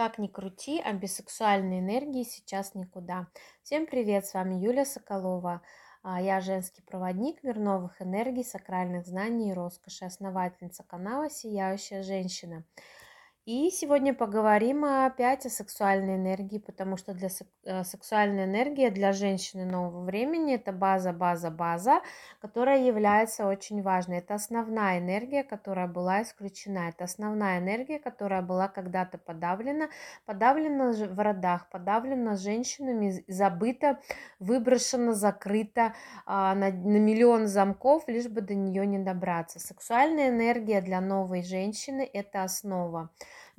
Как ни крути, а без сексуальной энергии сейчас никуда. Всем привет, с вами Юлия Соколова. А, я женский проводник мир новых энергий, сакральных знаний и роскоши, основательница канала «Сияющая женщина». И сегодня поговорим опять о сексуальной энергии, потому что для э, сексуальной энергии для женщины нового времени это база, база, база, которая является очень важной. Это основная энергия, которая была исключена. Это основная энергия, которая была когда-то подавлена, подавлена в родах, подавлена женщинами, забыта, выброшена, закрыта а, на, на миллион замков, лишь бы до нее не добраться. Сексуальная энергия для новой женщины – это основа.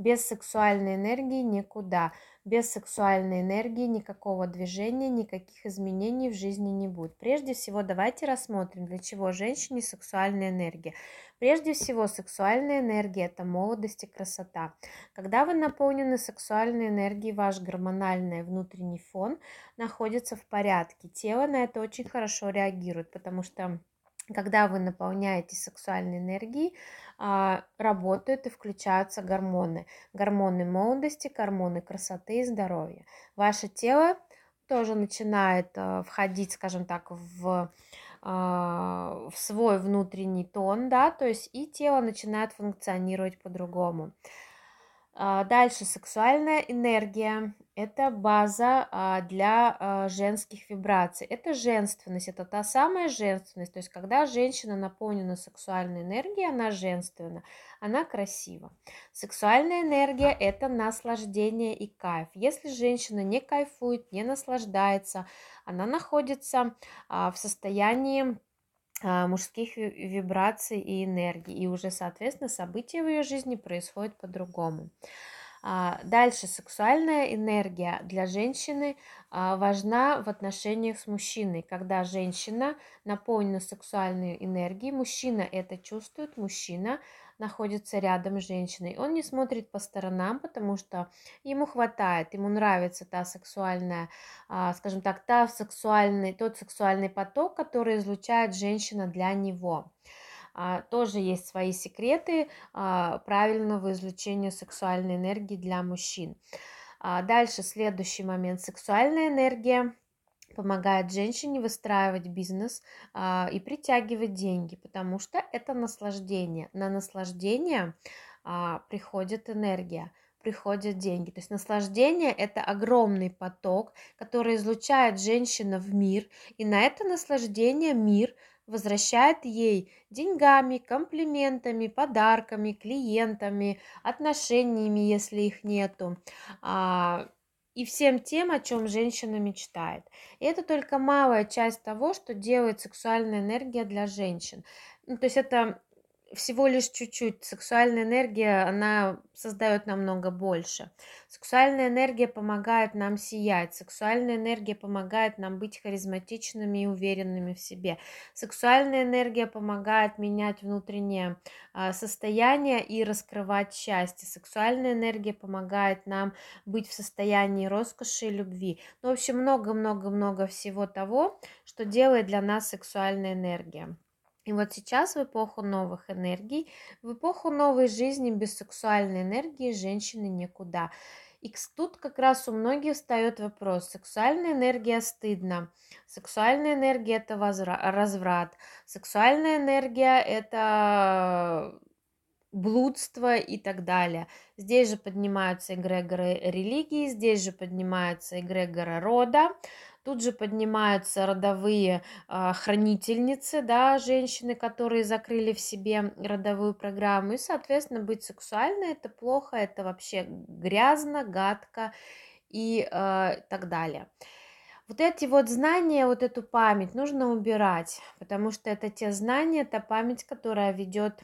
Без сексуальной энергии никуда. Без сексуальной энергии никакого движения, никаких изменений в жизни не будет. Прежде всего, давайте рассмотрим, для чего женщине сексуальная энергия. Прежде всего, сексуальная энергия – это молодость и красота. Когда вы наполнены сексуальной энергией, ваш гормональный внутренний фон находится в порядке. Тело на это очень хорошо реагирует, потому что когда вы наполняете сексуальной энергией, а, работают и включаются гормоны. Гормоны молодости, гормоны красоты и здоровья. Ваше тело тоже начинает а, входить, скажем так, в а, в свой внутренний тон, да, то есть и тело начинает функционировать по-другому. А, дальше сексуальная энергия – это база а, для а, женских вибраций. Это женственность, это та самая женственность. То есть, когда женщина наполнена сексуальной энергией, она женственна, она красива. Сексуальная энергия – это наслаждение и кайф. Если женщина не кайфует, не наслаждается, она находится в состоянии мужских вибраций и энергий. И уже, соответственно, события в ее жизни происходят по-другому. А, дальше сексуальная энергия для женщины а, важна в отношениях с мужчиной. Когда женщина наполнена сексуальной энергией, мужчина это чувствует, мужчина находится рядом с женщиной. Он не смотрит по сторонам, потому что ему хватает, ему нравится та сексуальная, а, скажем так, та сексуальный, тот сексуальный поток, который излучает женщина для него. А, тоже есть свои секреты а, правильного излучения сексуальной энергии для мужчин. Дальше следующий момент. Сексуальная энергия помогает женщине выстраивать бизнес а, и притягивать деньги, потому что это наслаждение. На наслаждение а, приходит энергия приходят деньги. То есть наслаждение – это огромный поток, который излучает женщина в мир, и на это наслаждение мир возвращает ей деньгами, комплиментами, подарками, клиентами, отношениями, если их нету, а, и всем тем, о чем женщина мечтает. И это только малая часть того, что делает сексуальная энергия для женщин. Ну, то есть это всего лишь чуть-чуть. Сексуальная энергия, она создает намного больше. Сексуальная энергия помогает нам сиять. Сексуальная энергия помогает нам быть харизматичными и уверенными в себе. Сексуальная энергия помогает менять внутреннее а, состояние и раскрывать счастье. Сексуальная энергия помогает нам быть в состоянии роскоши и любви. Ну, в общем, много-много-много всего того, что делает для нас сексуальная энергия. И вот сейчас в эпоху новых энергий, в эпоху новой жизни без сексуальной энергии женщины никуда. И тут как раз у многих встает вопрос, сексуальная энергия стыдно, сексуальная энергия это разврат, сексуальная энергия это блудство и так далее. Здесь же поднимаются эгрегоры религии, здесь же поднимаются эгрегоры рода, Тут же поднимаются родовые а, хранительницы, да, женщины, которые закрыли в себе родовую программу. И, соответственно, быть сексуальной это плохо, это вообще грязно, гадко и э, так далее. Вот эти вот знания, вот эту память нужно убирать, потому что это те знания, та память, которая ведет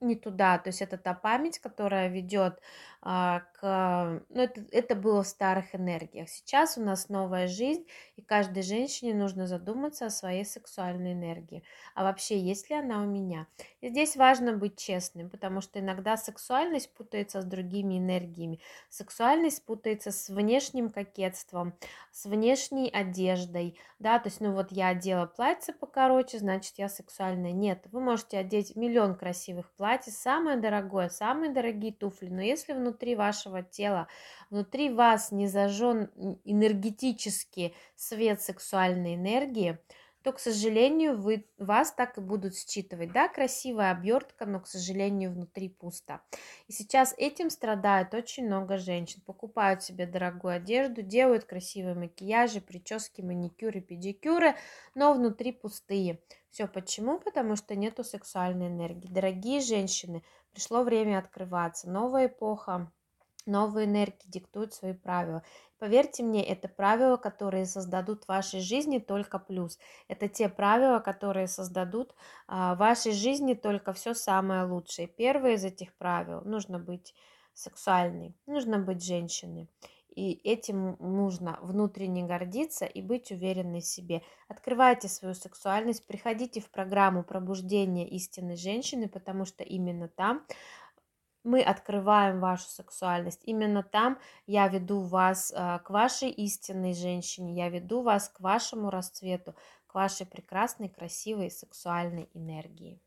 не туда, то есть это та память, которая ведет а, к... Ну, это, это было в старых энергиях. Сейчас у нас новая жизнь, и каждой женщине нужно задуматься о своей сексуальной энергии. А вообще, есть ли она у меня? И здесь важно быть честным, потому что иногда сексуальность путается с другими энергиями. Сексуальность путается с внешним кокетством, с внешней одеждой, да, то есть, ну вот я одела платье покороче, значит, я сексуальная. Нет, вы можете одеть миллион красивых платьев, самое дорогое, самые дорогие туфли, но если внутри вашего тела, внутри вас не зажжен энергетический свет сексуальной энергии, то, к сожалению, вы, вас так и будут считывать. Да, красивая обертка, но, к сожалению, внутри пусто. И сейчас этим страдает очень много женщин. Покупают себе дорогую одежду, делают красивые макияжи, прически, маникюры, педикюры, но внутри пустые. Все почему? Потому что нету сексуальной энергии. Дорогие женщины, пришло время открываться. Новая эпоха, новые энергии диктуют свои правила. Поверьте мне, это правила, которые создадут в вашей жизни только плюс. Это те правила, которые создадут а, в вашей жизни только все самое лучшее. Первое из этих правил – нужно быть сексуальной, нужно быть женщиной. И этим нужно внутренне гордиться и быть уверенной в себе. Открывайте свою сексуальность, приходите в программу пробуждения истинной женщины, потому что именно там мы открываем вашу сексуальность. Именно там я веду вас а, к вашей истинной женщине, я веду вас к вашему расцвету, к вашей прекрасной, красивой сексуальной энергии.